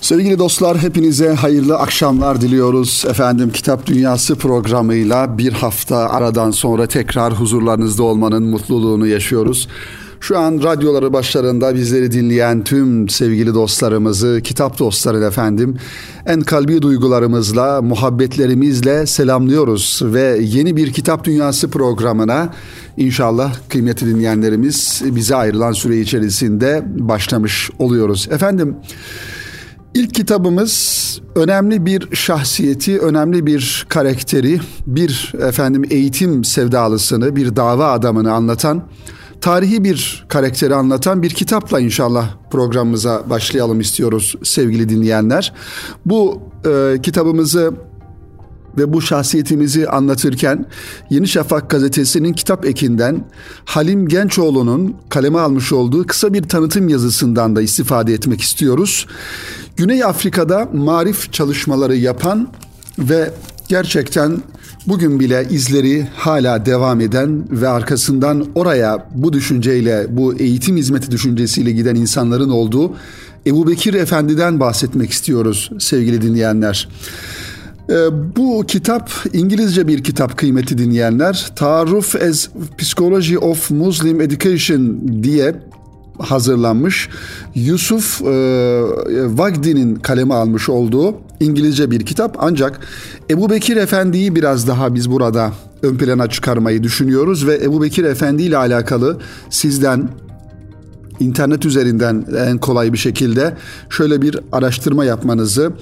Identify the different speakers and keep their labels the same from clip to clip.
Speaker 1: Sevgili dostlar hepinize hayırlı akşamlar diliyoruz. Efendim Kitap Dünyası programıyla bir hafta aradan sonra tekrar huzurlarınızda olmanın mutluluğunu yaşıyoruz. Şu an radyoları başlarında bizleri dinleyen tüm sevgili dostlarımızı, kitap dostları efendim, en kalbi duygularımızla, muhabbetlerimizle selamlıyoruz ve yeni bir Kitap Dünyası programına inşallah kıymetli dinleyenlerimiz bize ayrılan süre içerisinde başlamış oluyoruz. Efendim, İlk kitabımız önemli bir şahsiyeti, önemli bir karakteri, bir efendim eğitim sevdalısını, bir dava adamını anlatan, tarihi bir karakteri anlatan bir kitapla inşallah programımıza başlayalım istiyoruz sevgili dinleyenler. Bu e, kitabımızı ve bu şahsiyetimizi anlatırken Yeni Şafak gazetesinin kitap ekinden Halim Gençoğlu'nun kaleme almış olduğu kısa bir tanıtım yazısından da istifade etmek istiyoruz. Güney Afrika'da marif çalışmaları yapan ve gerçekten bugün bile izleri hala devam eden ve arkasından oraya bu düşünceyle, bu eğitim hizmeti düşüncesiyle giden insanların olduğu Ebu Bekir Efendi'den bahsetmek istiyoruz sevgili dinleyenler. Ee, bu kitap İngilizce bir kitap kıymeti dinleyenler. Taarruf as Psychology of Muslim Education diye hazırlanmış. Yusuf e, Vagdi'nin kaleme almış olduğu İngilizce bir kitap. Ancak Ebu Bekir Efendi'yi biraz daha biz burada ön plana çıkarmayı düşünüyoruz ve Ebu Bekir Efendi ile alakalı sizden internet üzerinden en kolay bir şekilde şöyle bir araştırma yapmanızı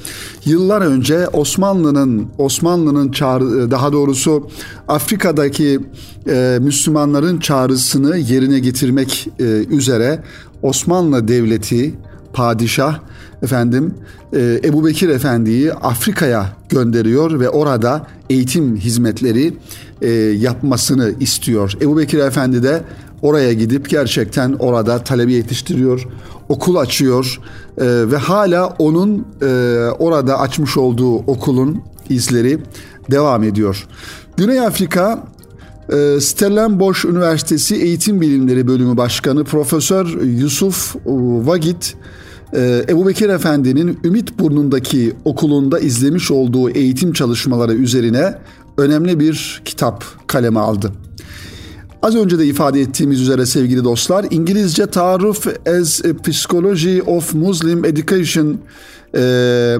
Speaker 1: yıllar önce Osmanlı'nın Osmanlı'nın çağrı daha doğrusu Afrika'daki e, Müslümanların çağrısını yerine getirmek e, üzere Osmanlı Devleti padişah efendim e, Ebu Bekir Efendi'yi Afrika'ya gönderiyor ve orada eğitim hizmetleri e, yapmasını istiyor. Ebu Bekir Efendi de oraya gidip gerçekten orada talebe yetiştiriyor, okul açıyor e, ve hala onun e, orada açmış olduğu okulun izleri devam ediyor. Güney Afrika e, Stellenbosch Üniversitesi Eğitim Bilimleri Bölümü Başkanı Profesör Yusuf Vagit e, Ebu Bekir Efendi'nin Ümit Burnu'ndaki okulunda izlemiş olduğu eğitim çalışmaları üzerine önemli bir kitap kaleme aldı. Az önce de ifade ettiğimiz üzere sevgili dostlar İngilizce Taarruf as a Psychology of Muslim Education e,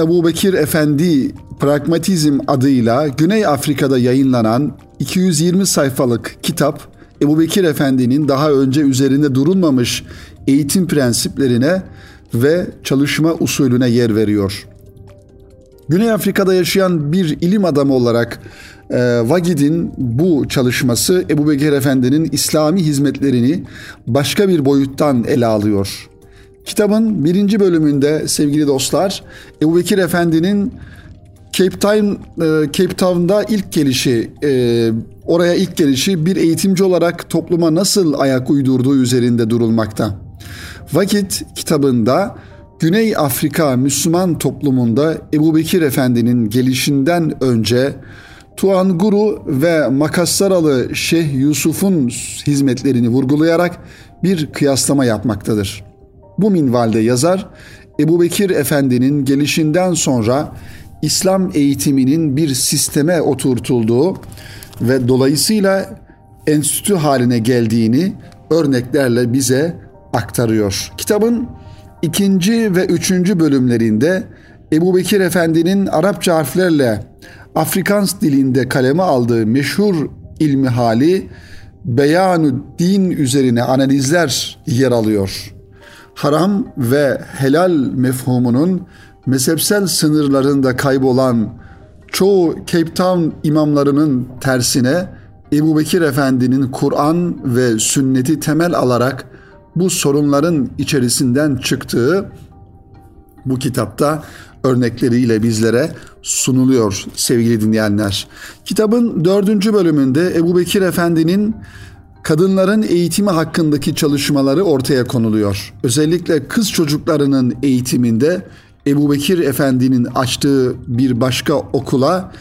Speaker 1: Ebu Bekir Efendi Pragmatizm adıyla Güney Afrika'da yayınlanan 220 sayfalık kitap Ebu Bekir Efendi'nin daha önce üzerinde durulmamış eğitim prensiplerine ve çalışma usulüne yer veriyor. Güney Afrika'da yaşayan bir ilim adamı olarak e, Vagid'in bu çalışması Ebu Bekir Efendi'nin İslami hizmetlerini başka bir boyuttan ele alıyor. Kitabın birinci bölümünde sevgili dostlar Ebu Bekir Efendi'nin Cape Town e, Cape Town'da ilk gelişi e, oraya ilk gelişi bir eğitimci olarak topluma nasıl ayak uydurduğu üzerinde durulmakta. Vakit kitabında Güney Afrika Müslüman toplumunda Ebu Bekir Efendi'nin gelişinden önce Tuanguru ve Makassaralı Şeyh Yusuf'un hizmetlerini vurgulayarak bir kıyaslama yapmaktadır. Bu minvalde yazar Ebu Bekir Efendi'nin gelişinden sonra İslam eğitiminin bir sisteme oturtulduğu ve dolayısıyla enstitü haline geldiğini örneklerle bize aktarıyor. Kitabın ikinci ve üçüncü bölümlerinde Ebu Bekir Efendi'nin Arapça harflerle Afrikans dilinde kaleme aldığı meşhur ilmi hali beyanü din üzerine analizler yer alıyor. Haram ve helal mefhumunun mezhepsel sınırlarında kaybolan çoğu Cape Town imamlarının tersine Ebu Bekir Efendi'nin Kur'an ve sünneti temel alarak bu sorunların içerisinden çıktığı bu kitapta örnekleriyle bizlere sunuluyor sevgili dinleyenler. Kitabın dördüncü bölümünde Ebu Bekir Efendi'nin kadınların eğitimi hakkındaki çalışmaları ortaya konuluyor. Özellikle kız çocuklarının eğitiminde Ebu Bekir Efendi'nin açtığı bir başka okula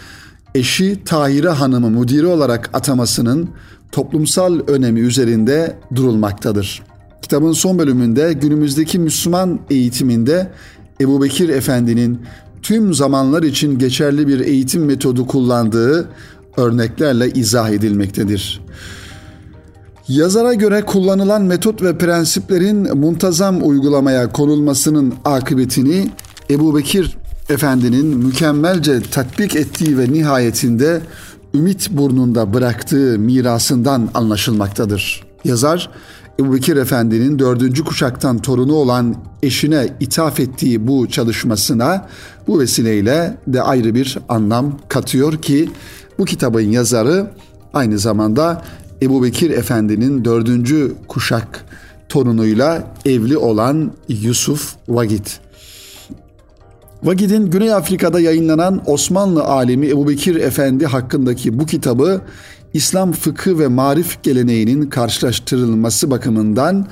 Speaker 1: eşi Tahire Hanım'ı müdiri olarak atamasının toplumsal önemi üzerinde durulmaktadır. Kitabın son bölümünde günümüzdeki Müslüman eğitiminde Ebu Bekir Efendi'nin tüm zamanlar için geçerli bir eğitim metodu kullandığı örneklerle izah edilmektedir. Yazara göre kullanılan metot ve prensiplerin muntazam uygulamaya konulmasının akıbetini Ebu Bekir Efendi'nin mükemmelce tatbik ettiği ve nihayetinde ümit burnunda bıraktığı mirasından anlaşılmaktadır. Yazar, Ebu Efendi'nin dördüncü kuşaktan torunu olan eşine ithaf ettiği bu çalışmasına bu vesileyle de ayrı bir anlam katıyor ki bu kitabın yazarı aynı zamanda Ebu Efendi'nin dördüncü kuşak torunuyla evli olan Yusuf Vagit. Vagid'in Güney Afrika'da yayınlanan Osmanlı alimi Ebu Efendi hakkındaki bu kitabı İslam fıkı ve marif geleneğinin karşılaştırılması bakımından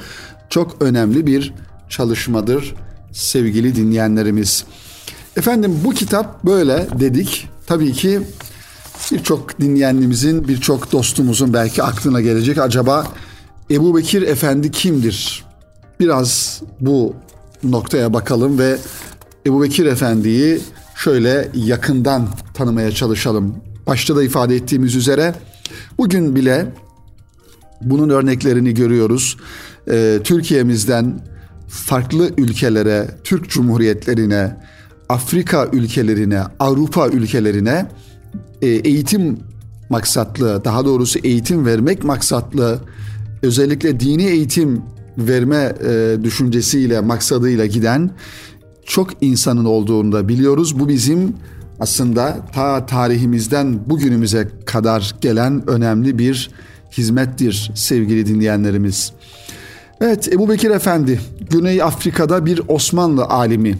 Speaker 1: çok önemli bir çalışmadır sevgili dinleyenlerimiz. Efendim bu kitap böyle dedik. Tabii ki birçok dinleyenimizin, birçok dostumuzun belki aklına gelecek. Acaba Ebu Bekir Efendi kimdir? Biraz bu noktaya bakalım ve Ebu Bekir Efendi'yi şöyle yakından tanımaya çalışalım. Başta da ifade ettiğimiz üzere bugün bile bunun örneklerini görüyoruz. Ee, Türkiye'mizden farklı ülkelere, Türk Cumhuriyetlerine, Afrika ülkelerine, Avrupa ülkelerine e, eğitim maksatlı, daha doğrusu eğitim vermek maksatlı, özellikle dini eğitim verme e, düşüncesiyle, maksadıyla giden çok insanın olduğunu da biliyoruz. Bu bizim aslında ta tarihimizden bugünümüze kadar gelen önemli bir hizmettir sevgili dinleyenlerimiz. Evet Ebu Bekir Efendi Güney Afrika'da bir Osmanlı alimi.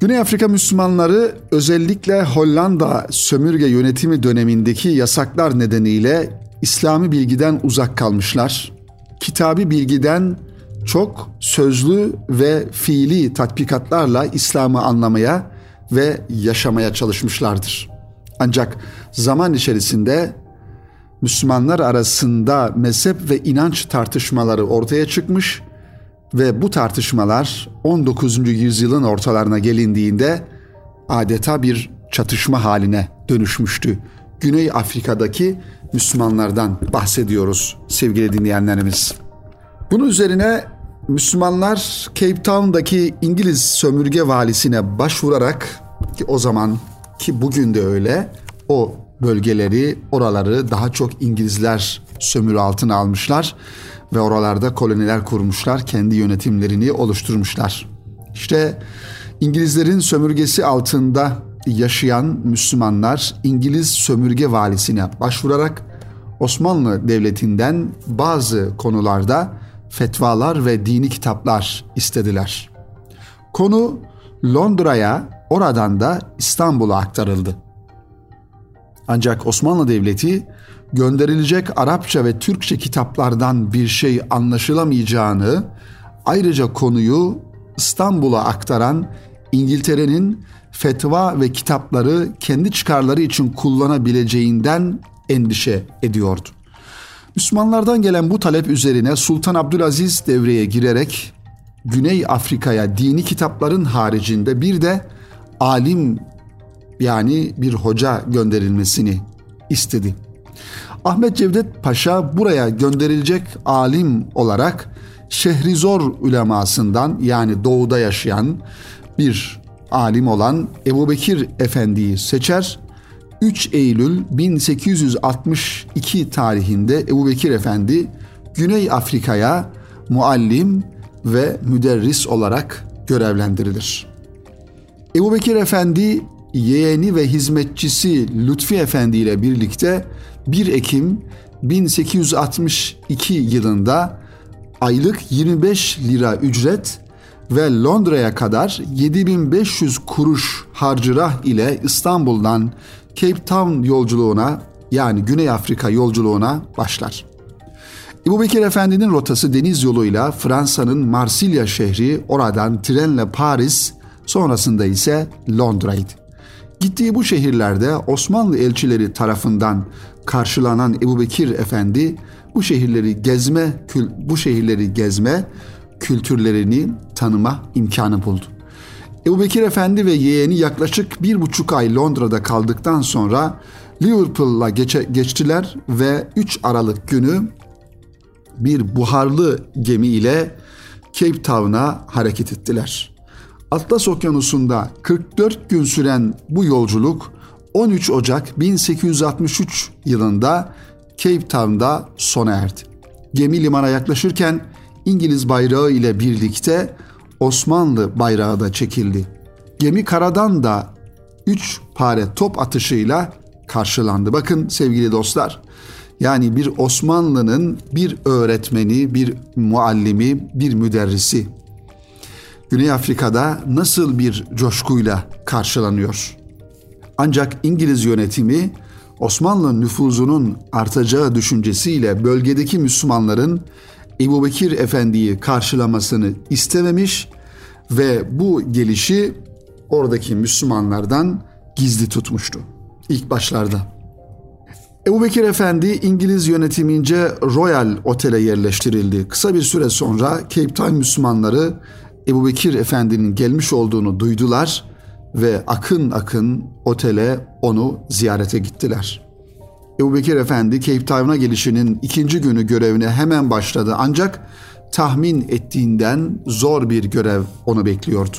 Speaker 1: Güney Afrika Müslümanları özellikle Hollanda sömürge yönetimi dönemindeki yasaklar nedeniyle İslami bilgiden uzak kalmışlar. Kitabi bilgiden çok sözlü ve fiili tatbikatlarla İslam'ı anlamaya ve yaşamaya çalışmışlardır. Ancak zaman içerisinde Müslümanlar arasında mezhep ve inanç tartışmaları ortaya çıkmış ve bu tartışmalar 19. yüzyılın ortalarına gelindiğinde adeta bir çatışma haline dönüşmüştü. Güney Afrika'daki Müslümanlardan bahsediyoruz sevgili dinleyenlerimiz. Bunun üzerine Müslümanlar Cape Town'daki İngiliz sömürge valisine başvurarak ki o zaman ki bugün de öyle o bölgeleri, oraları daha çok İngilizler sömürü altına almışlar ve oralarda koloniler kurmuşlar, kendi yönetimlerini oluşturmuşlar. İşte İngilizlerin sömürgesi altında yaşayan Müslümanlar İngiliz sömürge valisine başvurarak Osmanlı Devleti'nden bazı konularda fetvalar ve dini kitaplar istediler. Konu Londra'ya, oradan da İstanbul'a aktarıldı. Ancak Osmanlı Devleti gönderilecek Arapça ve Türkçe kitaplardan bir şey anlaşılamayacağını, ayrıca konuyu İstanbul'a aktaran İngiltere'nin fetva ve kitapları kendi çıkarları için kullanabileceğinden endişe ediyordu. Müslümanlardan gelen bu talep üzerine Sultan Abdülaziz devreye girerek Güney Afrika'ya dini kitapların haricinde bir de alim yani bir hoca gönderilmesini istedi. Ahmet Cevdet Paşa buraya gönderilecek alim olarak Şehrizor ulemasından yani doğuda yaşayan bir alim olan Ebu Bekir Efendi'yi seçer 3 Eylül 1862 tarihinde Ebu Bekir Efendi Güney Afrika'ya muallim ve müderris olarak görevlendirilir. Ebu Bekir Efendi yeğeni ve hizmetçisi Lütfi Efendi ile birlikte 1 Ekim 1862 yılında aylık 25 lira ücret ve Londra'ya kadar 7500 kuruş harcırah ile İstanbul'dan Cape Town yolculuğuna yani Güney Afrika yolculuğuna başlar. Ebu Bekir Efendi'nin rotası deniz yoluyla Fransa'nın Marsilya şehri, oradan trenle Paris, sonrasında ise Londra'ydı. Gittiği bu şehirlerde Osmanlı elçileri tarafından karşılanan Ebu Bekir Efendi bu şehirleri gezme, bu şehirleri gezme, kültürlerini tanıma imkanı buldu. Ebu Bekir Efendi ve yeğeni yaklaşık bir buçuk ay Londra'da kaldıktan sonra Liverpool'la geçe, geçtiler ve 3 Aralık günü bir buharlı gemi ile Cape Town'a hareket ettiler. Atlas Okyanusu'nda 44 gün süren bu yolculuk 13 Ocak 1863 yılında Cape Town'da sona erdi. Gemi limana yaklaşırken İngiliz bayrağı ile birlikte Osmanlı bayrağı da çekildi. Gemi karadan da 3 pare top atışıyla karşılandı. Bakın sevgili dostlar, yani bir Osmanlı'nın bir öğretmeni, bir muallimi, bir müderrisi Güney Afrika'da nasıl bir coşkuyla karşılanıyor? Ancak İngiliz yönetimi Osmanlı nüfuzunun artacağı düşüncesiyle bölgedeki Müslümanların Ebu Bekir Efendi'yi karşılamasını istememiş ve bu gelişi oradaki Müslümanlardan gizli tutmuştu ilk başlarda. Ebu Bekir Efendi İngiliz yönetimince Royal Otel'e yerleştirildi. Kısa bir süre sonra Cape Town Müslümanları Ebu Bekir Efendi'nin gelmiş olduğunu duydular ve akın akın otele onu ziyarete gittiler. Ebu Bekir Efendi Cape Town'a gelişinin ikinci günü görevine hemen başladı ancak tahmin ettiğinden zor bir görev onu bekliyordu.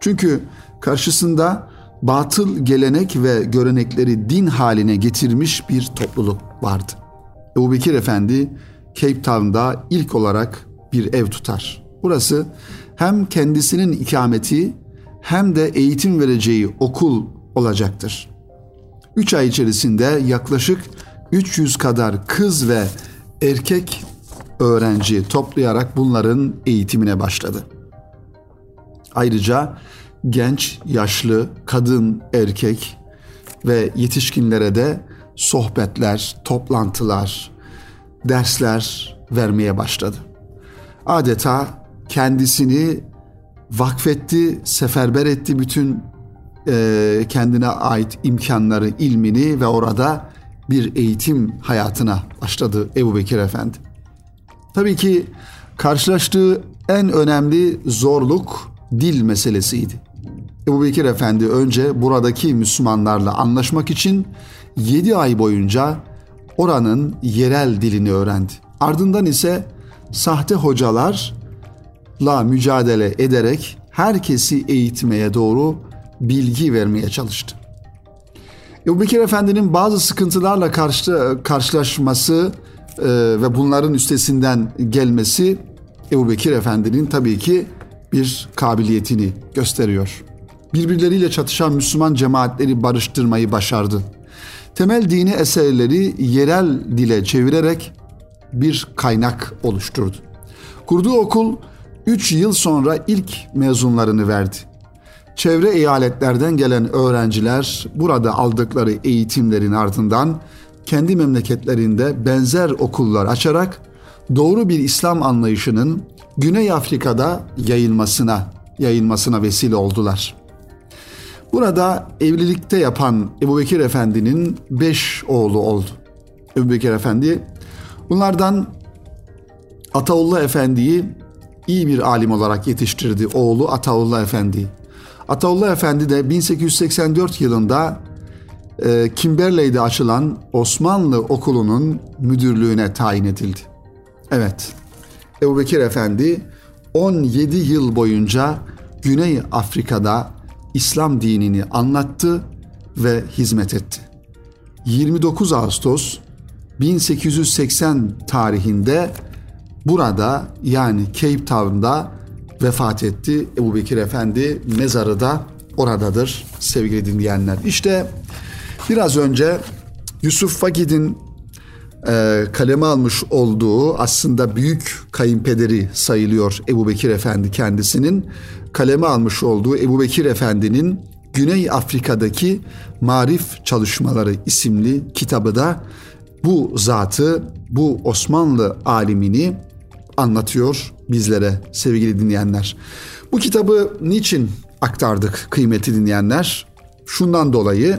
Speaker 1: Çünkü karşısında batıl gelenek ve görenekleri din haline getirmiş bir topluluk vardı. Ebu Bekir Efendi Cape Town'da ilk olarak bir ev tutar. Burası hem kendisinin ikameti hem de eğitim vereceği okul olacaktır. Üç ay içerisinde yaklaşık 300 kadar kız ve erkek öğrenci toplayarak bunların eğitimine başladı. Ayrıca genç, yaşlı, kadın, erkek ve yetişkinlere de sohbetler, toplantılar, dersler vermeye başladı. Adeta kendisini vakfetti, seferber etti bütün e, kendine ait imkanları, ilmini ve orada bir eğitim hayatına başladı Ebu Bekir Efendi. Tabii ki karşılaştığı en önemli zorluk dil meselesiydi. Ebu Bekir Efendi önce buradaki Müslümanlarla anlaşmak için 7 ay boyunca oranın yerel dilini öğrendi. Ardından ise sahte hocalarla mücadele ederek herkesi eğitmeye doğru bilgi vermeye çalıştı. Ebu Bekir Efendi'nin bazı sıkıntılarla karşı, karşılaşması e, ve bunların üstesinden gelmesi Ebu Bekir Efendi'nin tabii ki bir kabiliyetini gösteriyor birbirleriyle çatışan Müslüman cemaatleri barıştırmayı başardı. Temel dini eserleri yerel dile çevirerek bir kaynak oluşturdu. Kurduğu okul 3 yıl sonra ilk mezunlarını verdi. Çevre eyaletlerden gelen öğrenciler burada aldıkları eğitimlerin ardından kendi memleketlerinde benzer okullar açarak doğru bir İslam anlayışının Güney Afrika'da yayılmasına yayılmasına vesile oldular. Burada evlilikte yapan Ebu Bekir Efendi'nin beş oğlu oldu. Ebu Bekir Efendi bunlardan Ataullah Efendi'yi iyi bir alim olarak yetiştirdi oğlu Ataullah Efendi. Ataullah Efendi de 1884 yılında e, Kimberley'de açılan Osmanlı Okulu'nun müdürlüğüne tayin edildi. Evet, Ebu Bekir Efendi 17 yıl boyunca Güney Afrika'da İslam dinini anlattı ve hizmet etti. 29 Ağustos 1880 tarihinde burada yani Cape Town'da vefat etti. Ebu Bekir Efendi mezarı da oradadır sevgili dinleyenler. İşte biraz önce Yusuf Fakid'in e, kaleme almış olduğu aslında büyük kayınpederi sayılıyor Ebu Bekir Efendi kendisinin kaleme almış olduğu Ebu Bekir Efendi'nin Güney Afrika'daki Marif Çalışmaları isimli kitabı da bu zatı, bu Osmanlı alimini anlatıyor bizlere sevgili dinleyenler. Bu kitabı niçin aktardık kıymeti dinleyenler? Şundan dolayı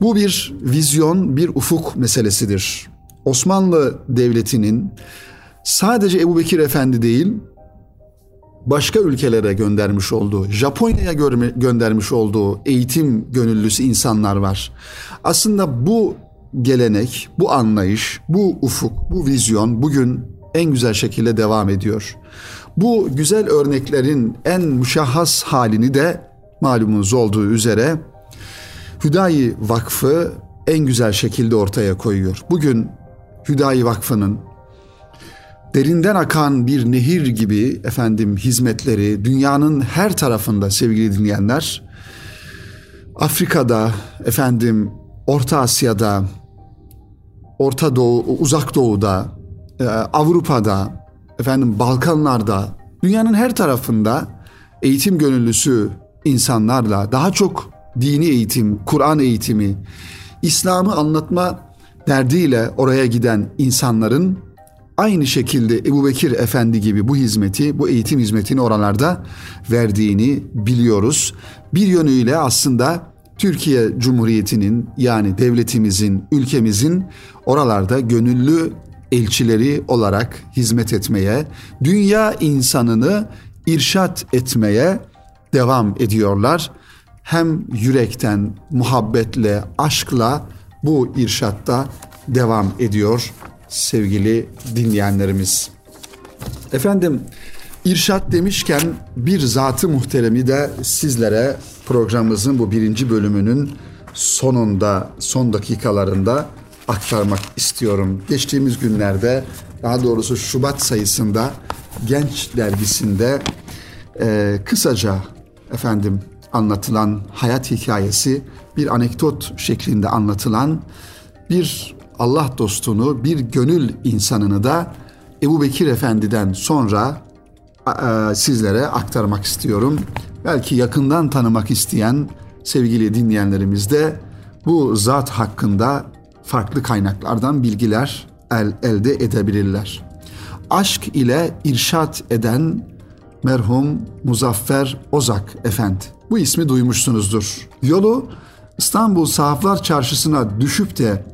Speaker 1: bu bir vizyon, bir ufuk meselesidir. Osmanlı Devleti'nin sadece Ebu Bekir Efendi değil, başka ülkelere göndermiş olduğu, Japonya'ya göndermiş olduğu eğitim gönüllüsü insanlar var. Aslında bu gelenek, bu anlayış, bu ufuk, bu vizyon bugün en güzel şekilde devam ediyor. Bu güzel örneklerin en müşahhas halini de malumunuz olduğu üzere Hüdayi Vakfı en güzel şekilde ortaya koyuyor. Bugün Hüdayi Vakfı'nın derinden akan bir nehir gibi efendim hizmetleri dünyanın her tarafında sevgili dinleyenler Afrika'da efendim Orta Asya'da Orta Doğu Uzak Doğu'da e, Avrupa'da efendim Balkanlar'da dünyanın her tarafında eğitim gönüllüsü insanlarla daha çok dini eğitim, Kur'an eğitimi, İslam'ı anlatma derdiyle oraya giden insanların aynı şekilde Ebu Bekir Efendi gibi bu hizmeti, bu eğitim hizmetini oralarda verdiğini biliyoruz. Bir yönüyle aslında Türkiye Cumhuriyeti'nin yani devletimizin, ülkemizin oralarda gönüllü elçileri olarak hizmet etmeye, dünya insanını irşat etmeye devam ediyorlar. Hem yürekten, muhabbetle, aşkla bu irşatta devam ediyor sevgili dinleyenlerimiz. Efendim irşat demişken bir zatı muhteremi de sizlere programımızın bu birinci bölümünün sonunda, son dakikalarında aktarmak istiyorum. Geçtiğimiz günlerde daha doğrusu Şubat sayısında Genç dergisinde e, kısaca efendim anlatılan hayat hikayesi bir anekdot şeklinde anlatılan bir Allah dostunu, bir gönül insanını da Ebu Bekir Efendi'den sonra e, sizlere aktarmak istiyorum. Belki yakından tanımak isteyen sevgili dinleyenlerimiz de bu zat hakkında farklı kaynaklardan bilgiler el, elde edebilirler. Aşk ile irşat eden merhum Muzaffer Ozak Efendi. Bu ismi duymuşsunuzdur. Yolu İstanbul Sahaflar Çarşısı'na düşüp de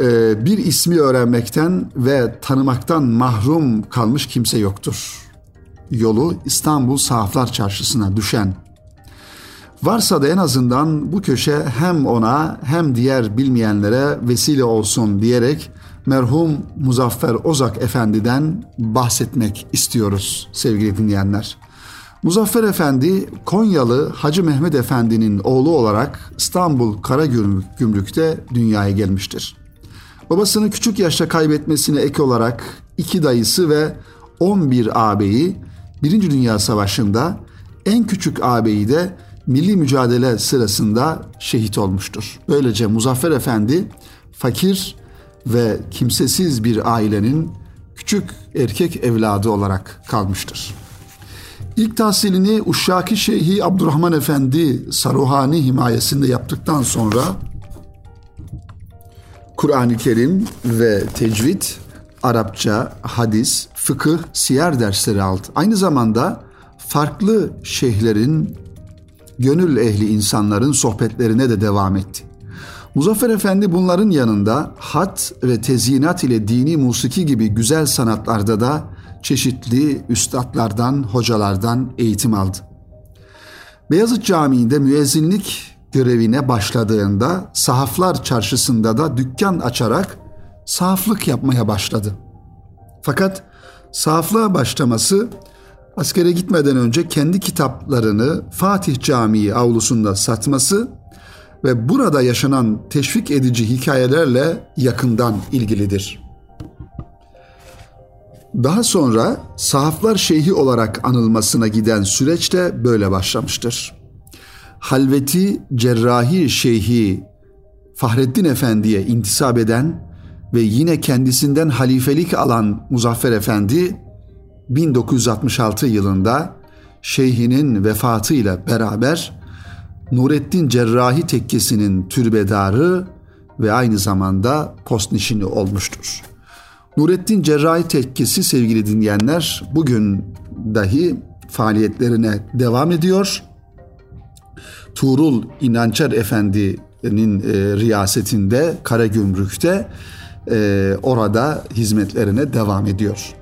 Speaker 1: e, bir ismi öğrenmekten ve tanımaktan mahrum kalmış kimse yoktur. Yolu İstanbul Sahaflar Çarşısı'na düşen Varsa da en azından bu köşe hem ona hem diğer bilmeyenlere vesile olsun diyerek merhum Muzaffer Ozak Efendi'den bahsetmek istiyoruz sevgili dinleyenler. Muzaffer Efendi Konyalı Hacı Mehmet Efendi'nin oğlu olarak İstanbul Karagümrük'te dünyaya gelmiştir. Babasını küçük yaşta kaybetmesine ek olarak iki dayısı ve 11 ağabeyi Birinci Dünya Savaşı'nda en küçük ağabeyi de milli mücadele sırasında şehit olmuştur. Böylece Muzaffer Efendi fakir ve kimsesiz bir ailenin küçük erkek evladı olarak kalmıştır. İlk tahsilini Uşşaki Şeyhi Abdurrahman Efendi Saruhani himayesinde yaptıktan sonra Kur'an-ı Kerim ve tecvid, Arapça, hadis, fıkıh, siyer dersleri aldı. Aynı zamanda farklı şeyhlerin gönül ehli insanların sohbetlerine de devam etti. Muzaffer Efendi bunların yanında hat ve tezyinat ile dini musiki gibi güzel sanatlarda da çeşitli üstadlardan, hocalardan eğitim aldı. Beyazıt Camii'nde müezzinlik görevine başladığında sahaflar çarşısında da dükkan açarak sahaflık yapmaya başladı. Fakat sahaflığa başlaması askere gitmeden önce kendi kitaplarını Fatih Camii avlusunda satması ve burada yaşanan teşvik edici hikayelerle yakından ilgilidir. Daha sonra sahaflar şeyhi olarak anılmasına giden süreç de böyle başlamıştır. Halveti Cerrahi Şeyhi Fahreddin Efendi'ye intisap eden ve yine kendisinden halifelik alan Muzaffer Efendi 1966 yılında şeyhinin vefatıyla beraber Nurettin Cerrahi Tekkesi'nin türbedarı ve aynı zamanda postnişini olmuştur. Nurettin Cerrahi Tekkesi sevgili dinleyenler bugün dahi faaliyetlerine devam ediyor. Tuğrul İnançer Efendi'nin e, riyasetinde Karagümrük'te e, orada hizmetlerine devam ediyor.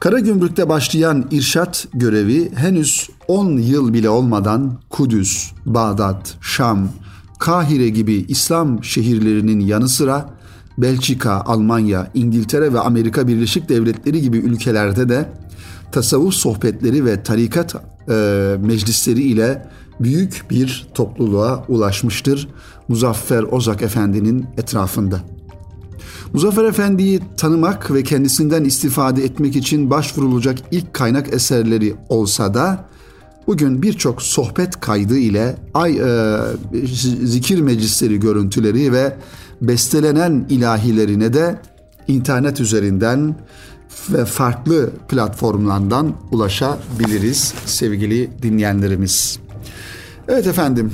Speaker 1: Karagümrük'te başlayan irşat görevi henüz 10 yıl bile olmadan Kudüs, Bağdat, Şam, Kahire gibi İslam şehirlerinin yanı sıra Belçika, Almanya, İngiltere ve Amerika Birleşik Devletleri gibi ülkelerde de tasavvuf sohbetleri ve tarikat e, meclisleri ile büyük bir topluluğa ulaşmıştır Muzaffer Ozak Efendi'nin etrafında. Muzaffer Efendi'yi tanımak ve kendisinden istifade etmek için başvurulacak ilk kaynak eserleri olsa da bugün birçok sohbet kaydı ile ay e, zikir meclisleri görüntüleri ve bestelenen ilahilerine de internet üzerinden ve farklı platformlardan ulaşabiliriz sevgili dinleyenlerimiz. Evet efendim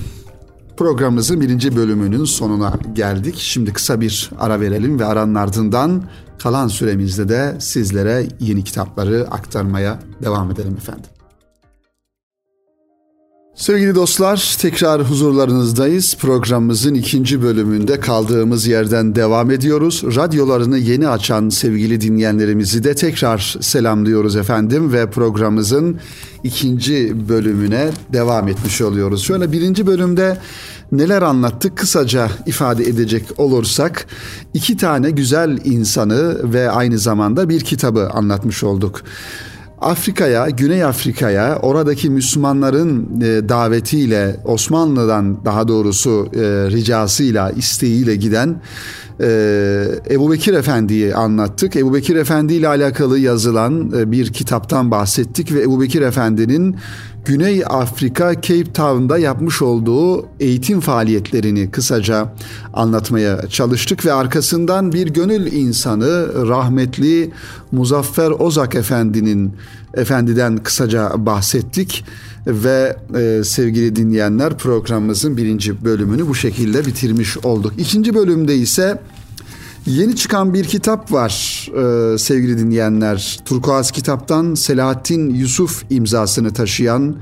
Speaker 1: programımızın birinci bölümünün sonuna geldik. Şimdi kısa bir ara verelim ve aranın ardından kalan süremizde de sizlere yeni kitapları aktarmaya devam edelim efendim. Sevgili dostlar, tekrar huzurlarınızdayız. Programımızın ikinci bölümünde kaldığımız yerden devam ediyoruz. Radyolarını yeni açan sevgili dinleyenlerimizi de tekrar selamlıyoruz efendim ve programımızın ikinci bölümüne devam etmiş oluyoruz. Şöyle birinci bölümde neler anlattık kısaca ifade edecek olursak iki tane güzel insanı ve aynı zamanda bir kitabı anlatmış olduk. Afrika'ya, Güney Afrika'ya oradaki Müslümanların e, davetiyle Osmanlı'dan daha doğrusu e, ricasıyla, isteğiyle giden e, Ebu Bekir Efendi'yi anlattık. Ebu Bekir Efendi ile alakalı yazılan bir kitaptan bahsettik ve Ebu Bekir Efendi'nin Güney Afrika Cape Town'da yapmış olduğu eğitim faaliyetlerini kısaca anlatmaya çalıştık ve arkasından bir gönül insanı rahmetli Muzaffer Ozak Efendi'nin efendiden kısaca bahsettik ve e, sevgili dinleyenler programımızın birinci bölümünü bu şekilde bitirmiş olduk. İkinci bölümde ise Yeni çıkan bir kitap var e, sevgili dinleyenler. Turkuaz kitaptan Selahattin Yusuf imzasını taşıyan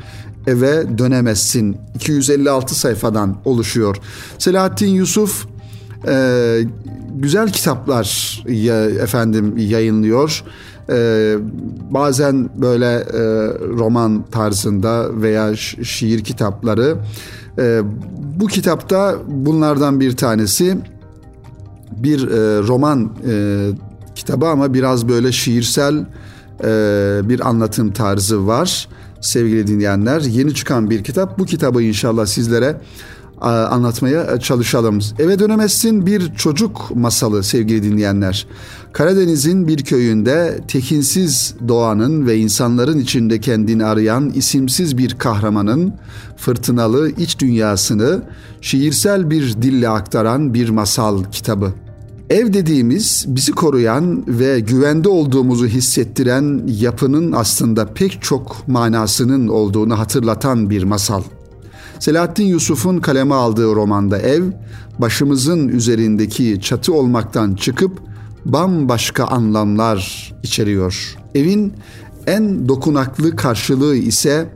Speaker 1: Eve Dönemezsin 256 sayfadan oluşuyor. Selahattin Yusuf e, güzel kitaplar ya, efendim yayınlıyor. E, bazen böyle e, roman tarzında veya şiir kitapları. E, bu kitapta bunlardan bir tanesi bir e, roman e, kitabı ama biraz böyle şiirsel e, bir anlatım tarzı var sevgili dinleyenler. Yeni çıkan bir kitap. Bu kitabı inşallah sizlere anlatmaya çalışalım. Eve dönemezsin bir çocuk masalı sevgili dinleyenler. Karadeniz'in bir köyünde tekinsiz doğanın ve insanların içinde kendini arayan isimsiz bir kahramanın fırtınalı iç dünyasını şiirsel bir dille aktaran bir masal kitabı. Ev dediğimiz bizi koruyan ve güvende olduğumuzu hissettiren yapının aslında pek çok manasının olduğunu hatırlatan bir masal. Selahattin Yusuf'un kaleme aldığı romanda ev, başımızın üzerindeki çatı olmaktan çıkıp bambaşka anlamlar içeriyor. Evin en dokunaklı karşılığı ise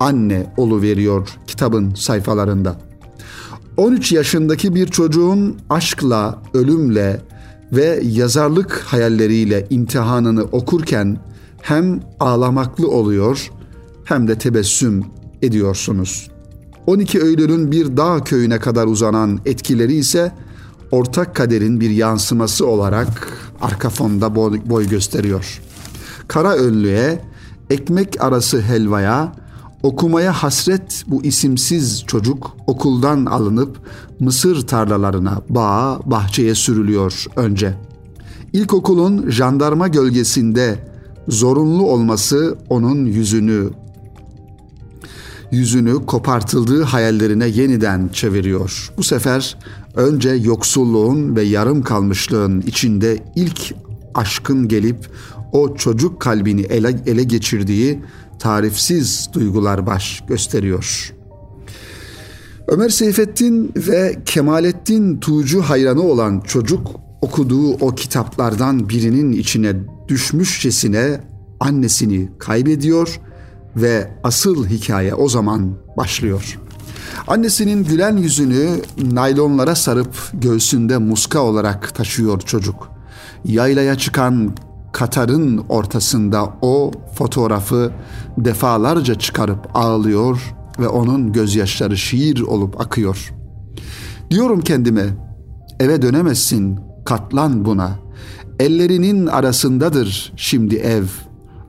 Speaker 1: anne veriyor kitabın sayfalarında. 13 yaşındaki bir çocuğun aşkla, ölümle ve yazarlık hayalleriyle imtihanını okurken hem ağlamaklı oluyor hem de tebessüm ediyorsunuz. 12 Eylül'ün bir dağ köyüne kadar uzanan etkileri ise ortak kaderin bir yansıması olarak arka fonda boy, gösteriyor. Kara önlüğe, ekmek arası helvaya, Okumaya hasret bu isimsiz çocuk okuldan alınıp mısır tarlalarına, bağa, bahçeye sürülüyor önce. İlkokulun jandarma gölgesinde zorunlu olması onun yüzünü yüzünü kopartıldığı hayallerine yeniden çeviriyor. Bu sefer önce yoksulluğun ve yarım kalmışlığın içinde ilk aşkın gelip o çocuk kalbini ele, ele geçirdiği tarifsiz duygular baş gösteriyor. Ömer Seyfettin ve Kemalettin Tuğcu hayranı olan çocuk okuduğu o kitaplardan birinin içine düşmüşçesine annesini kaybediyor ve asıl hikaye o zaman başlıyor. Annesinin gülen yüzünü naylonlara sarıp göğsünde muska olarak taşıyor çocuk. Yaylaya çıkan Katar'ın ortasında o fotoğrafı defalarca çıkarıp ağlıyor ve onun gözyaşları şiir olup akıyor. Diyorum kendime, eve dönemezsin, katlan buna. Ellerinin arasındadır şimdi ev.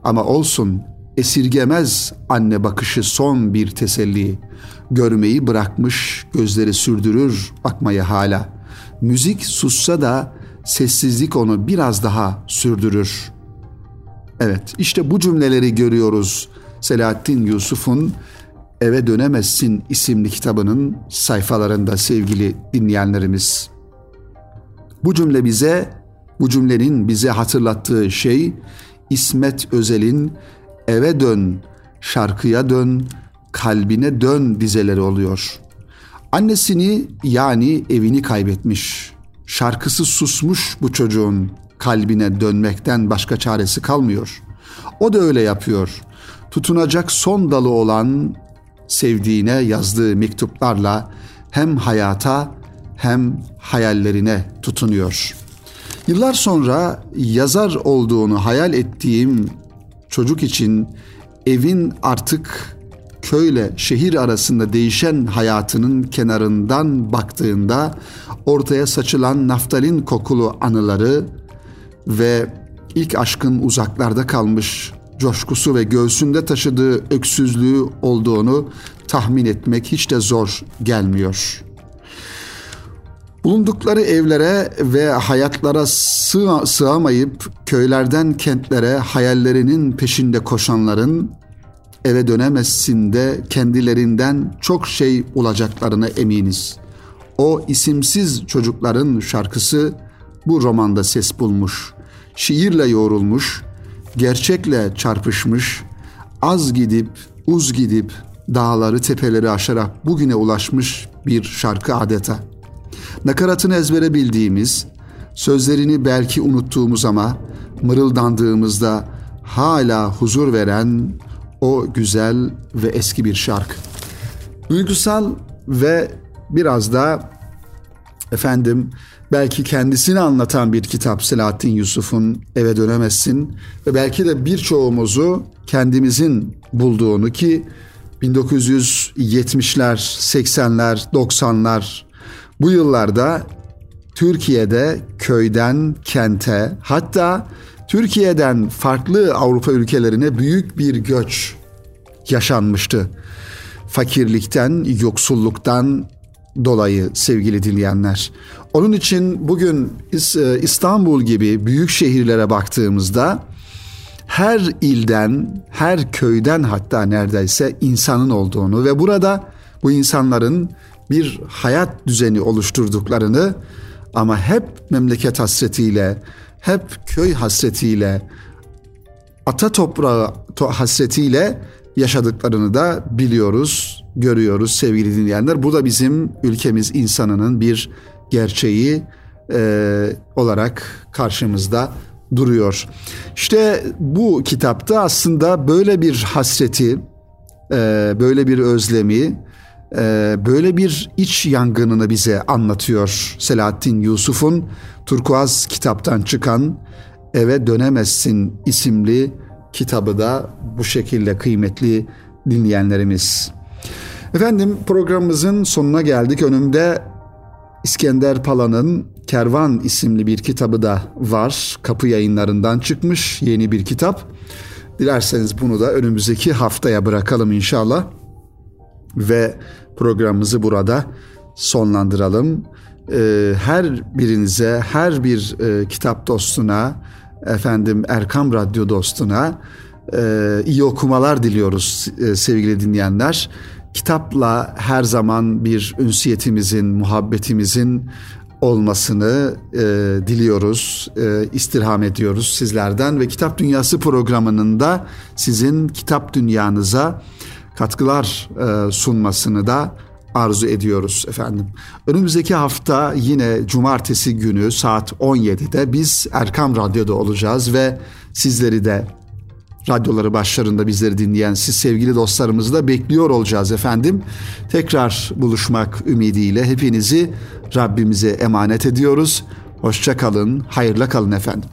Speaker 1: Ama olsun, esirgemez anne bakışı son bir teselli. Görmeyi bırakmış, gözleri sürdürür bakmayı hala. Müzik sussa da sessizlik onu biraz daha sürdürür. Evet, işte bu cümleleri görüyoruz. Selahattin Yusuf'un Eve Dönemezsin isimli kitabının sayfalarında sevgili dinleyenlerimiz. Bu cümle bize, bu cümlenin bize hatırlattığı şey İsmet Özel'in Eve Dön, Şarkıya Dön, Kalbine Dön dizeleri oluyor. Annesini yani evini kaybetmiş. Şarkısı susmuş bu çocuğun kalbine dönmekten başka çaresi kalmıyor. O da öyle yapıyor. Tutunacak son dalı olan sevdiğine yazdığı mektuplarla hem hayata hem hayallerine tutunuyor. Yıllar sonra yazar olduğunu hayal ettiğim çocuk için evin artık köyle şehir arasında değişen hayatının kenarından baktığında ortaya saçılan naftalin kokulu anıları ve ilk aşkın uzaklarda kalmış coşkusu ve göğsünde taşıdığı öksüzlüğü olduğunu tahmin etmek hiç de zor gelmiyor. Bulundukları evlere ve hayatlara sığ sığamayıp köylerden kentlere hayallerinin peşinde koşanların eve dönemezsin de kendilerinden çok şey olacaklarına eminiz. O isimsiz çocukların şarkısı bu romanda ses bulmuş. Şiirle yoğrulmuş, gerçekle çarpışmış, az gidip uz gidip dağları tepeleri aşarak bugüne ulaşmış bir şarkı adeta. Nakaratını ezbere bildiğimiz, sözlerini belki unuttuğumuz ama mırıldandığımızda hala huzur veren o güzel ve eski bir şarkı. Duygusal ve biraz da efendim belki kendisini anlatan bir kitap Selahattin Yusuf'un Eve Dönemezsin ve belki de birçoğumuzu kendimizin bulduğunu ki 1970'ler, 80'ler, 90'lar bu yıllarda Türkiye'de köyden kente hatta Türkiye'den farklı Avrupa ülkelerine büyük bir göç yaşanmıştı. Fakirlikten, yoksulluktan dolayı sevgili dinleyenler. Onun için bugün e, İstanbul gibi büyük şehirlere baktığımızda her ilden, her köyden hatta neredeyse insanın olduğunu ve burada bu insanların bir hayat düzeni oluşturduklarını ama hep memleket hasretiyle, hep köy hasretiyle, ata toprağı hasretiyle yaşadıklarını da biliyoruz, görüyoruz sevgili dinleyenler. Bu da bizim ülkemiz insanının bir gerçeği e, olarak karşımızda duruyor. İşte bu kitapta aslında böyle bir hasreti, e, böyle bir özlemi, e, böyle bir iç yangınını bize anlatıyor Selahattin Yusuf'un Turkuaz kitaptan çıkan Eve Dönemezsin isimli kitabı da bu şekilde kıymetli dinleyenlerimiz. Efendim programımızın sonuna geldik. Önümde İskender Pala'nın Kervan isimli bir kitabı da var. Kapı yayınlarından çıkmış yeni bir kitap. Dilerseniz bunu da önümüzdeki haftaya bırakalım inşallah. Ve programımızı burada sonlandıralım. Ee, her birinize, her bir e, kitap dostuna, efendim Erkam Radyo dostuna e, iyi okumalar diliyoruz e, sevgili dinleyenler. Kitapla her zaman bir ünsiyetimizin, muhabbetimizin olmasını e, diliyoruz, e, istirham ediyoruz sizlerden ve Kitap Dünyası programının da sizin kitap dünyanıza katkılar e, sunmasını da arzu ediyoruz efendim. Önümüzdeki hafta yine cumartesi günü saat 17'de biz Erkam Radyo'da olacağız ve sizleri de radyoları başlarında bizleri dinleyen siz sevgili dostlarımızı da bekliyor olacağız efendim. Tekrar buluşmak ümidiyle hepinizi Rabbimize emanet ediyoruz. Hoşça kalın, hayırla kalın efendim.